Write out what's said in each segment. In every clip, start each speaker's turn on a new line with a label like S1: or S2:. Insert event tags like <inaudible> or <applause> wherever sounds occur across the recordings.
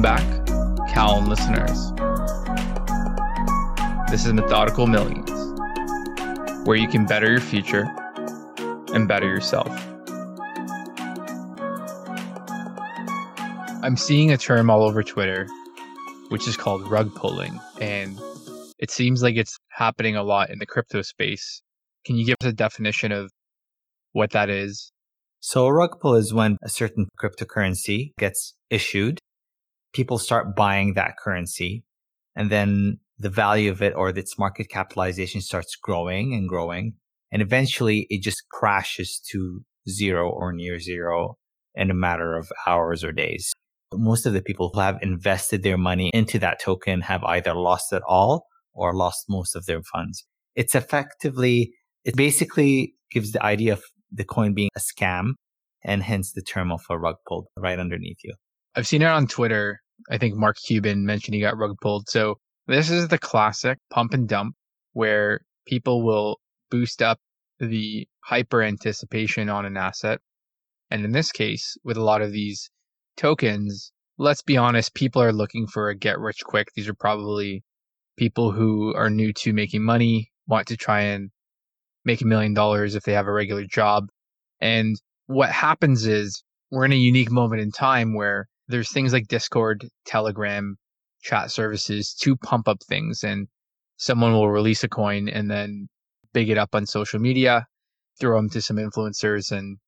S1: Welcome back, Calum listeners. This is Methodical Millions, where you can better your future and better yourself. I'm seeing a term all over Twitter, which is called rug pulling, and it seems like it's happening a lot in the crypto space. Can you give us a definition of what that is?
S2: So, a rug pull is when a certain cryptocurrency gets issued, people start buying that currency, and then the value of it or its market capitalization starts growing and growing. And eventually it just crashes to zero or near zero in a matter of hours or days. Most of the people who have invested their money into that token have either lost it all or lost most of their funds. It's effectively, it basically gives the idea of the coin being a scam and hence the term of a rug pulled right underneath you.
S1: I've seen it on Twitter. I think Mark Cuban mentioned he got rug pulled. So this is the classic pump and dump where people will boost up the hyper anticipation on an asset. And in this case, with a lot of these tokens, let's be honest, people are looking for a get rich quick. These are probably people who are new to making money, want to try and make a million dollars if they have a regular job. And what happens is we're in a unique moment in time where there's things like Discord, Telegram, chat services to pump up things and someone will release a coin and then big it up on social media, throw them to some influencers and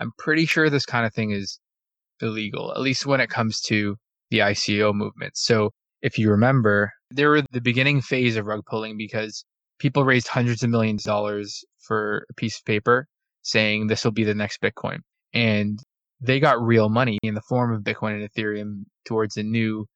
S1: I'm pretty sure this kind of thing is illegal, at least when it comes to the ICO movement. So if you remember, there were the beginning phase of rug pulling because people raised hundreds of millions of dollars for a piece of paper saying this will be the next Bitcoin. And they got real money in the form of Bitcoin and Ethereum towards a new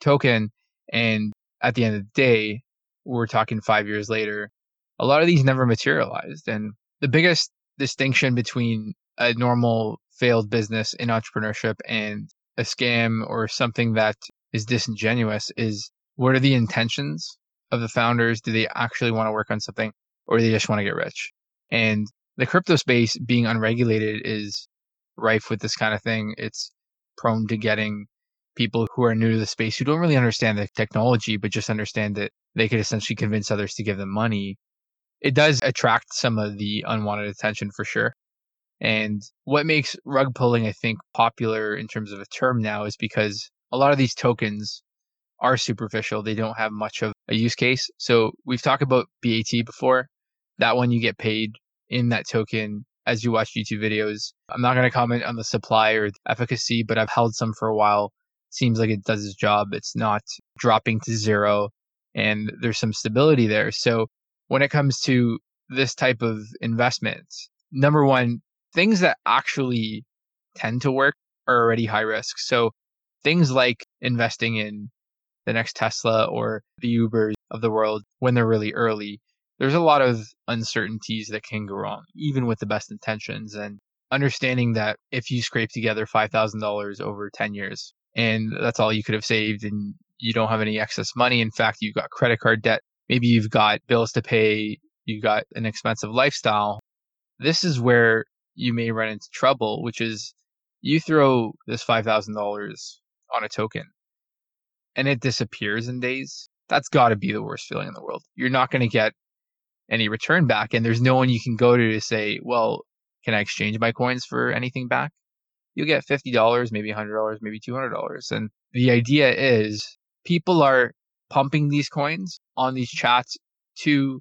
S1: token. And at the end of the day, we're talking five years later, a lot of these never materialized. And the biggest distinction between a normal failed business in entrepreneurship and a scam or something that is disingenuous is what are the intentions of the founders? Do they actually want to work on something or they just want to get rich? And the crypto space being unregulated is rife with this kind of thing. It's prone to getting people who are new to the space who don't really understand the technology, but just understand that they could essentially convince others to give them money. It does attract some of the unwanted attention for sure. And what makes rug pulling, I think, popular in terms of a term now is because a lot of these tokens are superficial. They don't have much of a use case. So we've talked about BAT before. That one you get paid in that token as you watch YouTube videos. I'm not going to comment on the supply or the efficacy, but I've held some for a while. Seems like it does its job. It's not dropping to zero and there's some stability there. So when it comes to this type of investment, number one, things that actually tend to work are already high risk. So things like investing in the next Tesla or the Ubers of the world when they're really early there's a lot of uncertainties that can go wrong, even with the best intentions. And understanding that if you scrape together $5,000 over 10 years and that's all you could have saved and you don't have any excess money, in fact, you've got credit card debt, maybe you've got bills to pay, You've got an expensive lifestyle, this is where you may run into trouble, which is you throw this $5,000 on a token and it disappears in days. That's got to be the worst feeling in the world. You're not going to get any return back. And there's no one you can go to to say, well, can I exchange my coins for anything back? You'll get $50, maybe $100, maybe $200. And the idea is people are pumping these coins on these chats to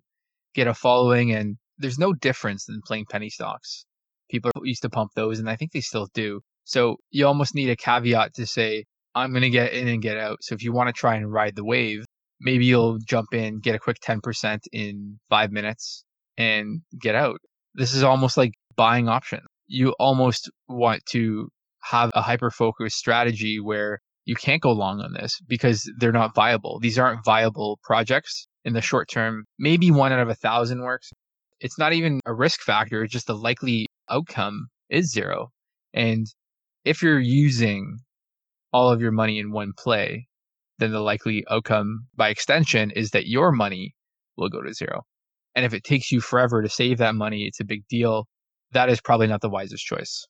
S1: get a following. And there's no difference than playing penny stocks. People used to pump those, and I think they still do. So you almost need a caveat to say, I'm going to get in and get out. So if you want to try and ride the wave, maybe you'll jump in, get a quick 10% in five minutes and get out. This is almost like buying options. You almost want to have a hyper focused strategy where you can't go long on this because they're not viable. These aren't viable projects in the short term. Maybe one out of a thousand works. It's not even a risk factor. It's just the likely outcome is zero. And if you're using all of your money in one play, then the likely outcome by extension is that your money will go to zero. And if it takes you forever to save that money, it's a big deal. That is probably not the wisest choice.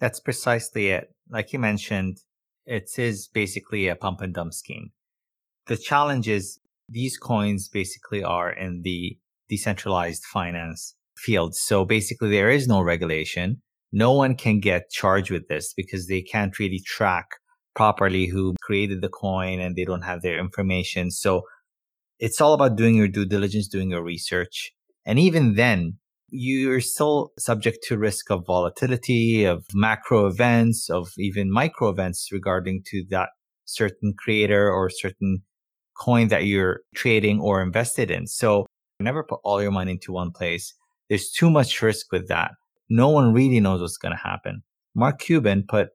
S2: That's precisely it. Like you mentioned, It is basically a pump and dump scheme. The challenge is these coins basically are in the decentralized finance field. So basically there is no regulation. No one can get charged with this because they can't really track properly who created the coin and they don't have their information. So it's all about doing your due diligence, doing your research. And even then, you're still subject to risk of volatility, of macro events, of even micro events regarding to that certain creator or certain coin that you're trading or invested in. So never put all your money into one place. There's too much risk with that. No one really knows what's going to happen. Mark Cuban put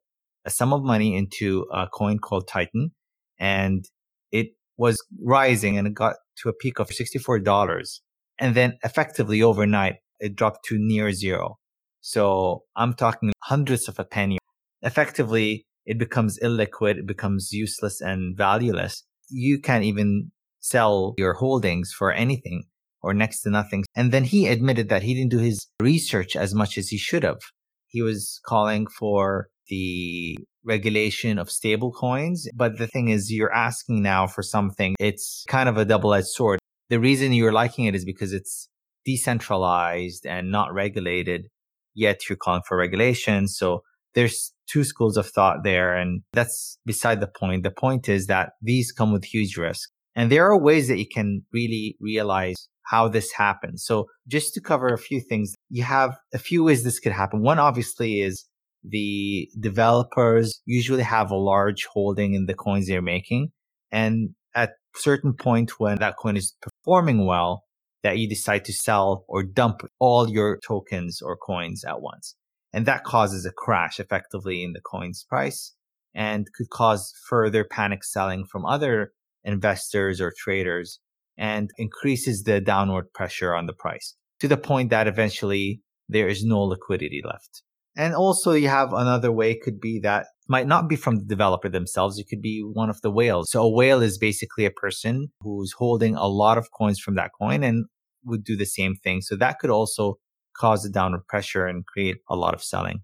S2: a sum of money into a coin called Titan and it was rising and it got to a peak of $64. And then effectively overnight, it dropped to near zero. So I'm talking hundreds of a penny. Effectively, it becomes illiquid. It becomes useless and valueless. You can't even sell your holdings for anything or next to nothing. And then he admitted that he didn't do his research as much as he should have. He was calling for the regulation of stable coins. But the thing is, you're asking now for something. It's kind of a double edged sword. The reason you're liking it is because it's decentralized and not regulated, yet you're calling for regulation. So there's two schools of thought there. And that's beside the point. The point is that these come with huge risk. And there are ways that you can really realize how this happens. So just to cover a few things, you have a few ways this could happen. One obviously is the developers usually have a large holding in the coins they're making. And at certain point when that coin is performing well, that you decide to sell or dump all your tokens or coins at once. And that causes a crash effectively in the coin's price and could cause further panic selling from other investors or traders and increases the downward pressure on the price to the point that eventually there is no liquidity left. And also you have another way could be that might not be from the developer themselves. It could be one of the whales. So a whale is basically a person who's holding a lot of coins from that coin and would do the same thing. So that could also cause a downward pressure and create a lot of selling.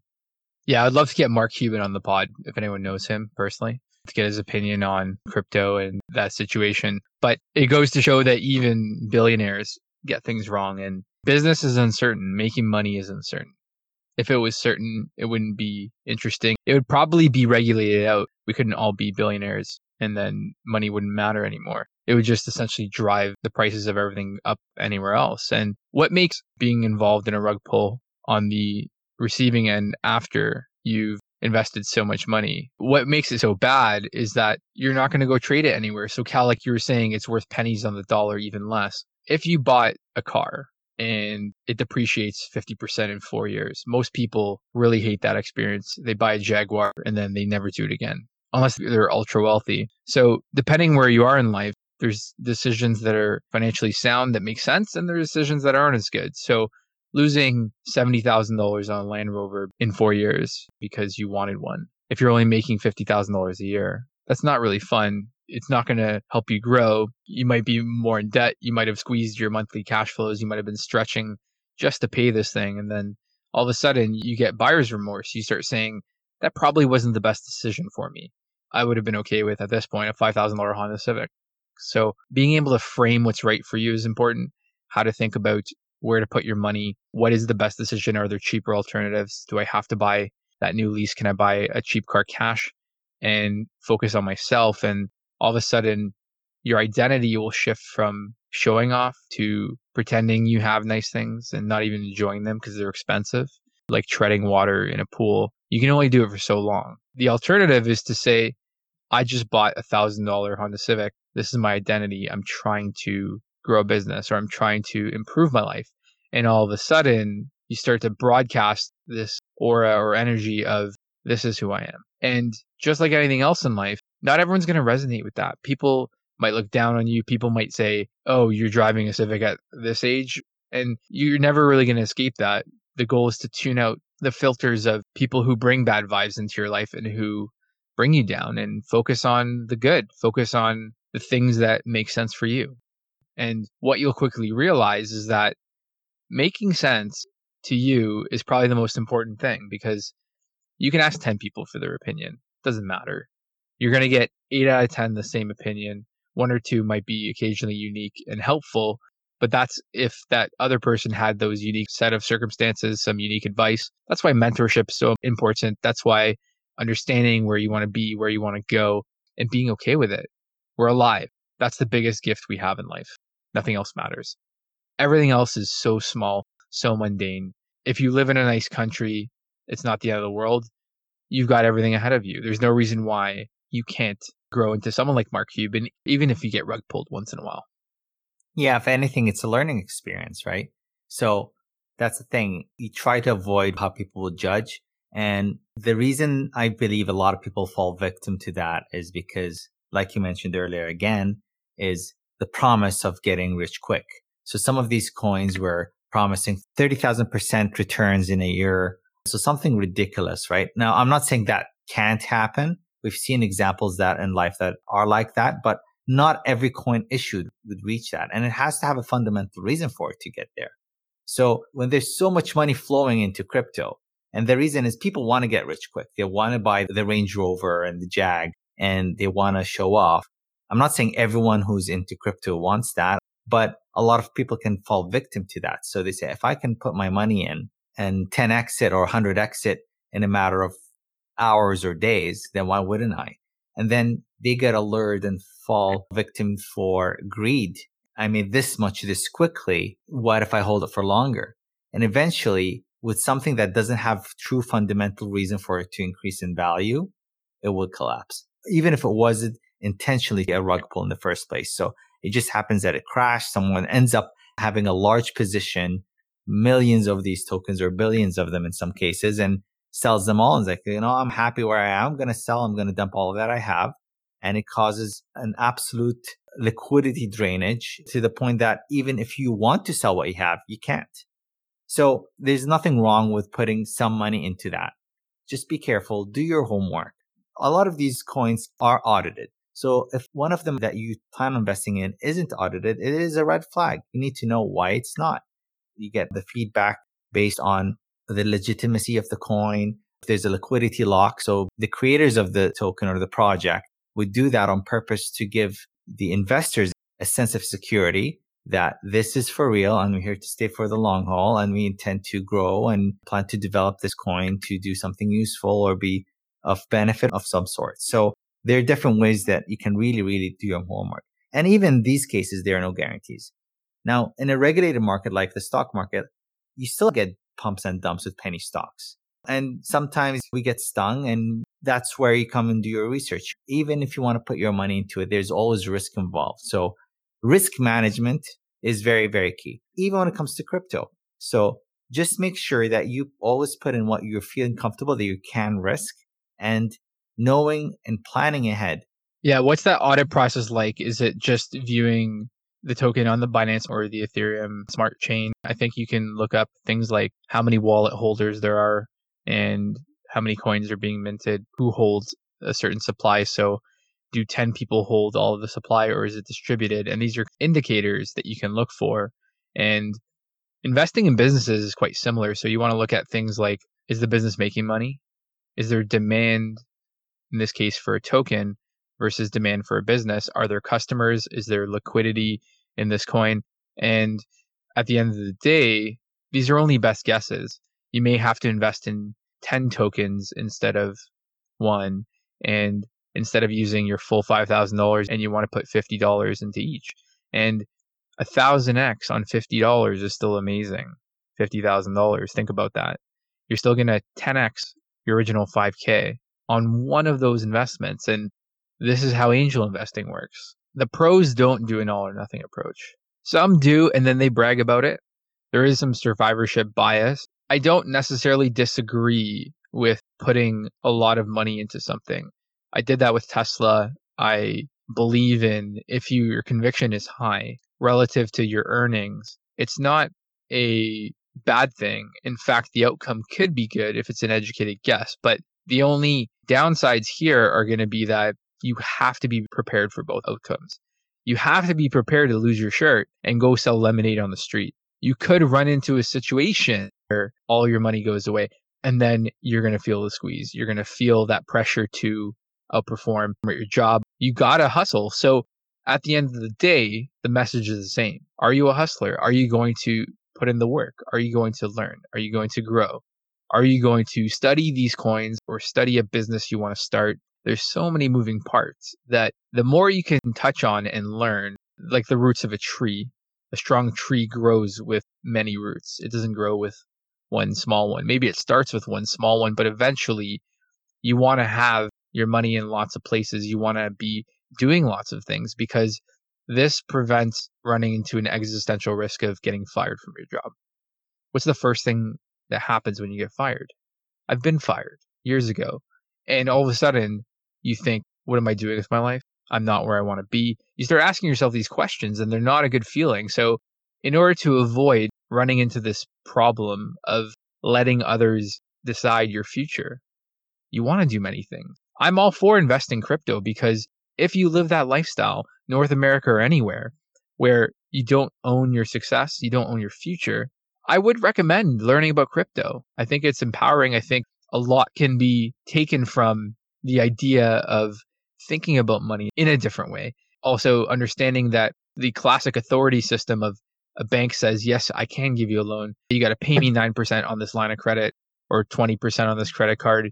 S1: Yeah, I'd love to get Mark Cuban on the pod if anyone knows him personally to get his opinion on crypto and that situation. But it goes to show that even billionaires get things wrong and business is uncertain. Making money is uncertain. If it was certain, it wouldn't be interesting. It would probably be regulated out. We couldn't all be billionaires and then money wouldn't matter anymore. It would just essentially drive the prices of everything up anywhere else. And what makes being involved in a rug pull on the receiving end after you've invested so much money. What makes it so bad is that you're not going to go trade it anywhere. So, Cal, like you were saying, it's worth pennies on the dollar, even less. If you bought a car and it depreciates 50% in four years, most people really hate that experience. They buy a Jaguar and then they never do it again, unless they're ultra wealthy. So, depending where you are in life, there's decisions that are financially sound that make sense, and there are decisions that aren't as good. So, losing $70,000 on a Land Rover in four years because you wanted one. If you're only making $50,000 a year, that's not really fun. It's not going to help you grow. You might be more in debt. You might have squeezed your monthly cash flows. You might have been stretching just to pay this thing. And then all of a sudden you get buyer's remorse. You start saying, that probably wasn't the best decision for me. I would have been okay with at this point a $5,000 Honda Civic. So being able to frame what's right for you is important. How to think about where to put your money. What is the best decision? Are there cheaper alternatives? Do I have to buy that new lease? Can I buy a cheap car cash and focus on myself? And all of a sudden, your identity will shift from showing off to pretending you have nice things and not even enjoying them because they're expensive, like treading water in a pool. You can only do it for so long. The alternative is to say, I just bought a thousand dollar Honda Civic. This is my identity. I'm trying to grow a business or I'm trying to improve my life. And all of a sudden, you start to broadcast this aura or energy of this is who I am. And just like anything else in life, not everyone's going to resonate with that. People might look down on you. People might say, oh, you're driving a Civic at this age. And you're never really going to escape that. The goal is to tune out the filters of people who bring bad vibes into your life and who bring you down and focus on the good, focus on the things that make sense for you. And what you'll quickly realize is that making sense to you is probably the most important thing because you can ask 10 people for their opinion. Doesn't matter. You're going to get eight out of 10 the same opinion. One or two might be occasionally unique and helpful, but that's if that other person had those unique set of circumstances, some unique advice. That's why mentorship is so important. That's why understanding where you want to be, where you want to go, and being okay with it. We're alive. That's the biggest gift we have in life. Nothing else matters. Everything else is so small, so mundane. If you live in a nice country, it's not the end of the world. You've got everything ahead of you. There's no reason why you can't grow into someone like Mark Cuban, even if you get rug pulled once in a while.
S2: Yeah, if anything, it's a learning experience, right? So that's the thing. You try to avoid how people will judge. And the reason I believe a lot of people fall victim to that is because, like you mentioned earlier again, is the promise of getting rich quick. So some of these coins were promising 30,000% returns in a year. So something ridiculous, right? Now, I'm not saying that can't happen. We've seen examples that in life that are like that, but not every coin issued would reach that. And it has to have a fundamental reason for it to get there. So when there's so much money flowing into crypto, and the reason is people want to get rich quick. They want to buy the Range Rover and the Jag and they want to show off. I'm not saying everyone who's into crypto wants that, but a lot of people can fall victim to that. So they say, if I can put my money in and 10 exit or 100 exit in a matter of hours or days, then why wouldn't I? And then they get allured and fall victim for greed. I made this much this quickly. What if I hold it for longer? And eventually with something that doesn't have true fundamental reason for it to increase in value, it would collapse. Even if it wasn't intentionally a rug pull in the first place. So it just happens that it crashed. Someone ends up having a large position, millions of these tokens or billions of them in some cases, and sells them all and is like, you know, I'm happy where I am. I'm going to sell. I'm going to dump all of that I have. And it causes an absolute liquidity drainage to the point that even if you want to sell what you have, you can't. So there's nothing wrong with putting some money into that. Just be careful. Do your homework. A lot of these coins are audited. So if one of them that you plan on investing in isn't audited, it is a red flag. You need to know why it's not. You get the feedback based on the legitimacy of the coin. There's a liquidity lock. So the creators of the token or the project would do that on purpose to give the investors a sense of security that this is for real and we're here to stay for the long haul and we intend to grow and plan to develop this coin to do something useful or be of benefit of some sort. So there are different ways that you can really, really do your homework. And even in these cases, there are no guarantees. Now, in a regulated market like the stock market, you still get pumps and dumps with penny stocks. And sometimes we get stung and that's where you come and do your research. Even if you want to put your money into it, there's always risk involved. So risk management is very, very key, even when it comes to crypto. So just make sure that you always put in what you're feeling comfortable that you can risk and knowing and planning ahead.
S1: Yeah. What's that audit process like? Is it just viewing the token on the Binance or the Ethereum smart chain? I think you can look up things like how many wallet holders there are and how many coins are being minted, who holds a certain supply. So do 10 people hold all of the supply or is it distributed? And these are indicators that you can look for. And investing in businesses is quite similar. So you want to look at things like is the business making money? Is there demand, in this case, for a token versus demand for a business? Are there customers? Is there liquidity in this coin? And at the end of the day, these are only best guesses. You may have to invest in 10 tokens instead of one. And instead of using your full $5,000 and you want to put $50 into each. And a thousand X on $50 is still amazing. $50,000. Think about that. You're still going to 10X your original 5K on one of those investments. And this is how angel investing works. The pros don't do an all or nothing approach. Some do, and then they brag about it. There is some survivorship bias. I don't necessarily disagree with putting a lot of money into something. I did that with Tesla. I believe in if you, your conviction is high relative to your earnings, it's not a bad thing. In fact, the outcome could be good if it's an educated guess. But the only downsides here are going to be that you have to be prepared for both outcomes. You have to be prepared to lose your shirt and go sell lemonade on the street. You could run into a situation where all your money goes away and then you're going to feel the squeeze. You're going to feel that pressure to outperform at your job. You got to hustle. So at the end of the day, the message is the same. Are you a hustler? Are you going to put in the work? Are you going to learn? Are you going to grow? Are you going to study these coins or study a business you want to start? There's so many moving parts that the more you can touch on and learn, like the roots of a tree, a strong tree grows with many roots. It doesn't grow with one small one. Maybe it starts with one small one, but eventually you want to have your money in lots of places. You want to be doing lots of things because this prevents running into an existential risk of getting fired from your job. What's the first thing that happens when you get fired? I've been fired years ago. And all of a sudden, you think, what am I doing with my life? I'm not where I want to be. You start asking yourself these questions, and they're not a good feeling. So, in order to avoid running into this problem of letting others decide your future, you want to do many things. I'm all for investing crypto because if you live that lifestyle, North America or anywhere, where you don't own your success, you don't own your future, I would recommend learning about crypto. I think it's empowering. I think a lot can be taken from the idea of thinking about money in a different way. Also, understanding that the classic authority system of a bank says, Yes, I can give you a loan. You got to pay me <laughs> 9% on this line of credit or 20% on this credit card.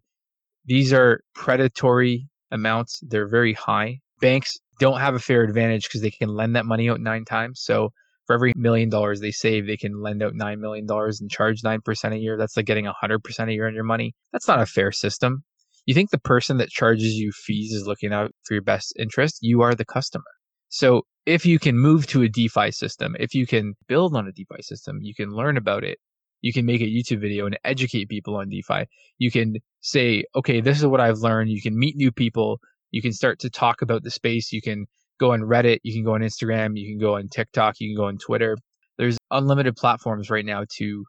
S1: These are predatory amounts, they're very high. Banks don't have a fair advantage because they can lend that money out nine times. So, for every million dollars they save, they can lend out $9 million and charge 9% a year. That's like getting 100% a year on your money. That's not a fair system. You think the person that charges you fees is looking out for your best interest? You are the customer. So if you can move to a DeFi system, if you can build on a DeFi system, you can learn about it. You can make a YouTube video and educate people on DeFi. You can say, okay, this is what I've learned. You can meet new people. You can start to talk about the space. You can go on Reddit. You can go on Instagram. You can go on TikTok. You can go on Twitter. There's unlimited platforms right now to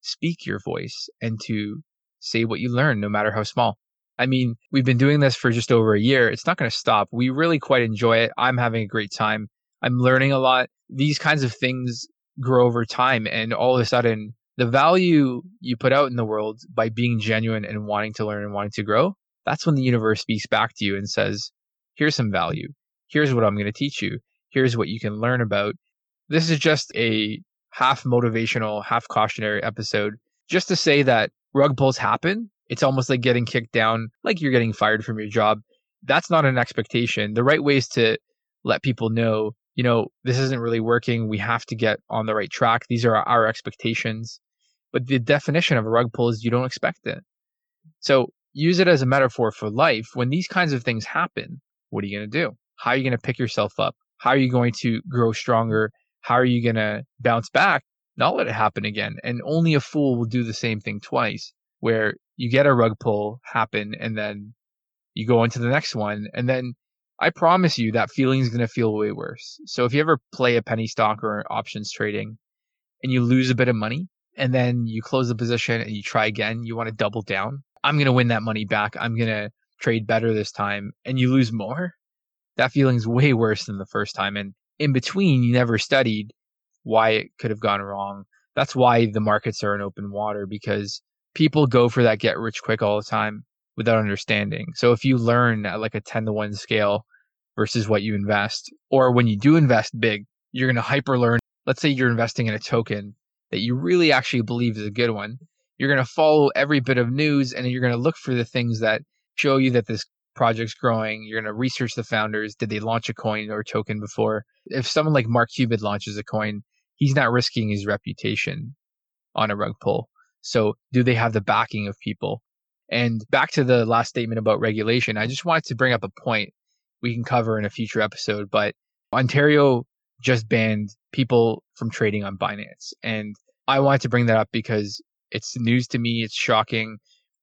S1: speak your voice and to say what you learn, no matter how small. I mean, we've been doing this for just over a year. It's not going to stop. We really quite enjoy it. I'm having a great time. I'm learning a lot. These kinds of things grow over time. And all of a sudden, the value you put out in the world by being genuine and wanting to learn and wanting to grow, that's when the universe speaks back to you and says, here's some value. Here's what I'm going to teach you. Here's what you can learn about. This is just a half motivational, half cautionary episode just to say that rug pulls happen it's almost like getting kicked down, like you're getting fired from your job. That's not an expectation. The right way is to let people know, you know, this isn't really working. We have to get on the right track. These are our expectations. But the definition of a rug pull is you don't expect it. So use it as a metaphor for life. When these kinds of things happen, what are you going to do? How are you going to pick yourself up? How are you going to grow stronger? How are you going to bounce back? Not let it happen again. And only a fool will do the same thing twice where you get a rug pull happen and then you go into the next one and then I promise you that feeling is going to feel way worse. So if you ever play a penny stock or options trading and you lose a bit of money and then you close the position and you try again, you want to double down. I'm going to win that money back. I'm going to trade better this time and you lose more. That feeling's way worse than the first time. And in between, you never studied why it could have gone wrong. That's why the markets are in open water because people go for that get rich quick all the time without understanding. So if you learn at like a 10 to 1 scale versus what you invest, or when you do invest big, you're going to hyper learn. Let's say you're investing in a token that you really actually believe is a good one. You're going to follow every bit of news and you're going to look for the things that show you that this project's growing. You're going to research the founders. Did they launch a coin or token before? If someone like Mark Cuban launches a coin, he's not risking his reputation on a rug pull. So, do they have the backing of people? And back to the last statement about regulation, I just wanted to bring up a point we can cover in a future episode. But Ontario just banned people from trading on Binance. And I wanted to bring that up because it's news to me. It's shocking.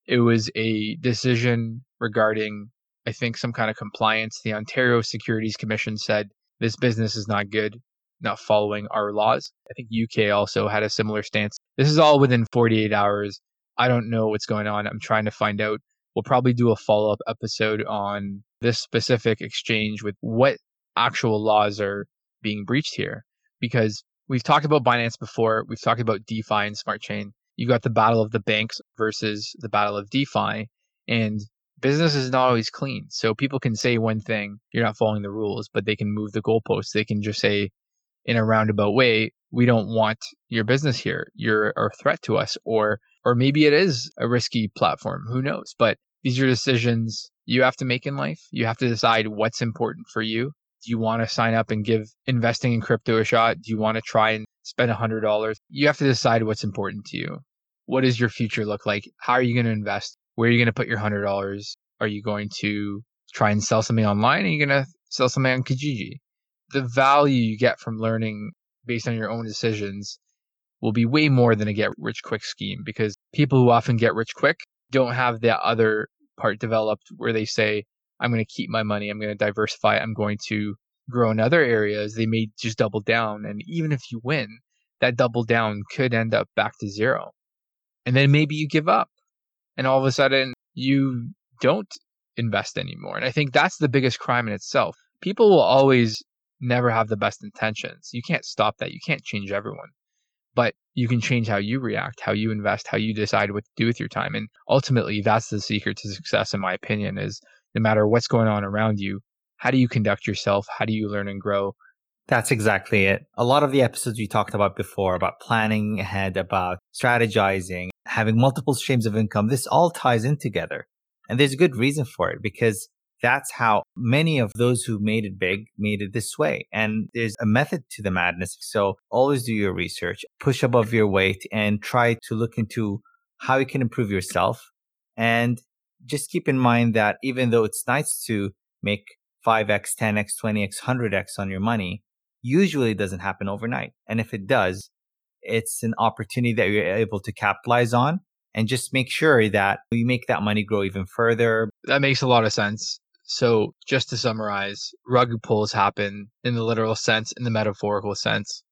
S1: It was a decision regarding, I think, some kind of compliance. The Ontario Securities Commission said this business is not good not following our laws. I think UK also had a similar stance. This is all within 48 hours. I don't know what's going on. I'm trying to find out. We'll probably do a follow up episode on this specific exchange with what actual laws are being breached here. Because we've talked about Binance before, we've talked about DeFi and Smart Chain. You got the battle of the banks versus the battle of DeFi. And business is not always clean. So people can say one thing, you're not following the rules, but they can move the goalposts. They can just say in a roundabout way, we don't want your business here. You're a threat to us. Or or maybe it is a risky platform. Who knows? But these are decisions you have to make in life. You have to decide what's important for you. Do you want to sign up and give investing in crypto a shot? Do you want to try and spend $100? You have to decide what's important to you. What does your future look like? How are you going to invest? Where are you going to put your $100? Are you going to try and sell something online? Are you going to sell something on Kijiji? The value you get from learning based on your own decisions will be way more than a get rich quick scheme because people who often get rich quick don't have that other part developed where they say, I'm going to keep my money, I'm going to diversify, I'm going to grow in other areas. They may just double down. And even if you win, that double down could end up back to zero. And then maybe you give up and all of a sudden you don't invest anymore. And I think that's the biggest crime in itself. People will always never have the best intentions. You can't stop that. You can't change everyone but you can change how you react, how you invest, how you decide what to do with your time. And ultimately, that's the secret to success, in my opinion, is no matter what's going on around you, how do you conduct yourself? How do you learn and grow?
S2: That's exactly it. A lot of the episodes we talked about before about planning ahead, about strategizing, having multiple streams of income, this all ties in together. And there's a good reason for it because that's how many of those who made it big made it this way. And there's a method to the madness. So always do your research, push above your weight and try to look into how you can improve yourself. And just keep in mind that even though it's nice to make 5x, 10x, 20x, 100x on your money, usually doesn't happen overnight. And if it does, it's an opportunity that you're able to capitalize on and just make sure that you make that money grow even further.
S1: That makes a lot of sense. So, just to summarize, rug pulls happen in the literal sense, in the metaphorical sense.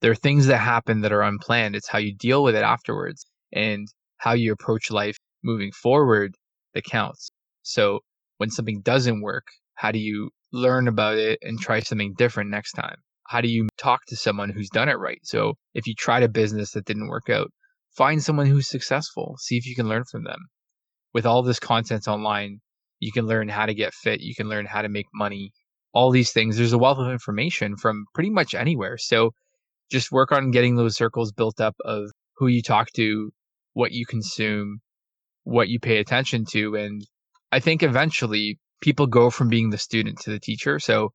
S1: There are things that happen that are unplanned. It's how you deal with it afterwards and how you approach life moving forward that counts. So, when something doesn't work, how do you learn about it and try something different next time? How do you talk to someone who's done it right? So, if you tried a business that didn't work out, find someone who's successful, see if you can learn from them. With all this content online, you can learn how to get fit. You can learn how to make money. All these things. There's a wealth of information from pretty much anywhere. So just work on getting those circles built up of who you talk to, what you consume, what you pay attention to. And I think eventually people go from being the student to the teacher. So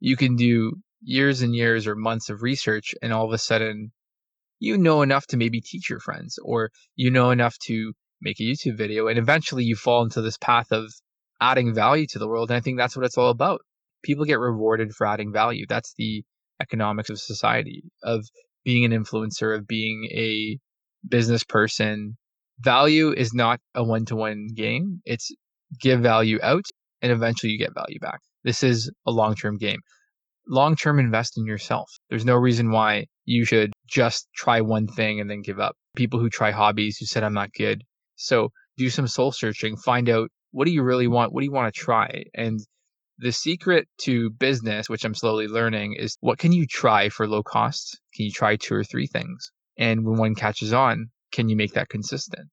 S1: you can do years and years or months of research and all of a sudden you know enough to maybe teach your friends or you know enough to make a YouTube video and eventually you fall into this path of adding value to the world. And I think that's what it's all about. People get rewarded for adding value. That's the economics of society, of being an influencer, of being a business person. Value is not a one to one game. It's give value out and eventually you get value back. This is a long term game. Long term, invest in yourself. There's no reason why you should just try one thing and then give up. People who try hobbies who said, I'm not good. So do some soul searching, find out what do you really want? What do you want to try? And the secret to business, which I'm slowly learning, is what can you try for low cost? Can you try two or three things? And when one catches on, can you make that consistent?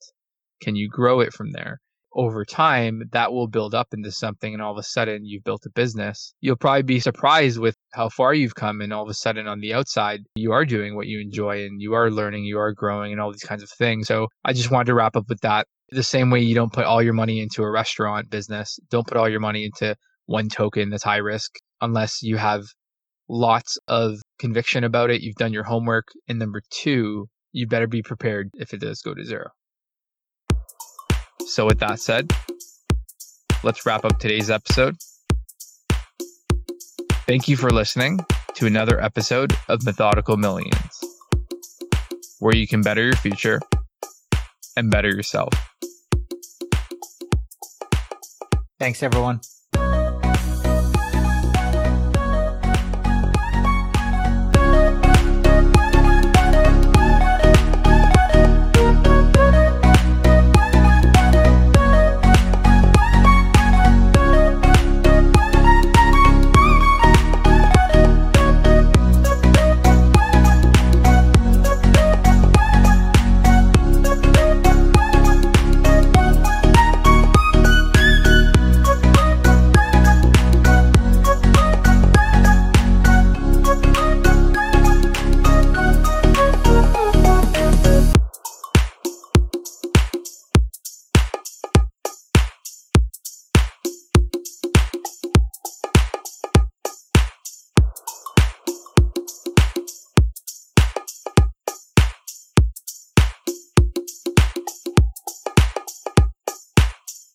S1: Can you grow it from there? Over time, that will build up into something, and all of a sudden, you've built a business. You'll probably be surprised with how far you've come, and all of a sudden, on the outside, you are doing what you enjoy and you are learning, you are growing, and all these kinds of things. So, I just wanted to wrap up with that the same way you don't put all your money into a restaurant business, don't put all your money into one token that's high risk unless you have lots of conviction about it. You've done your homework. And number two, you better be prepared if it does go to zero. So, with that said, let's wrap up today's episode. Thank you for listening to another episode of Methodical Millions, where you can better your future and better yourself.
S2: Thanks, everyone.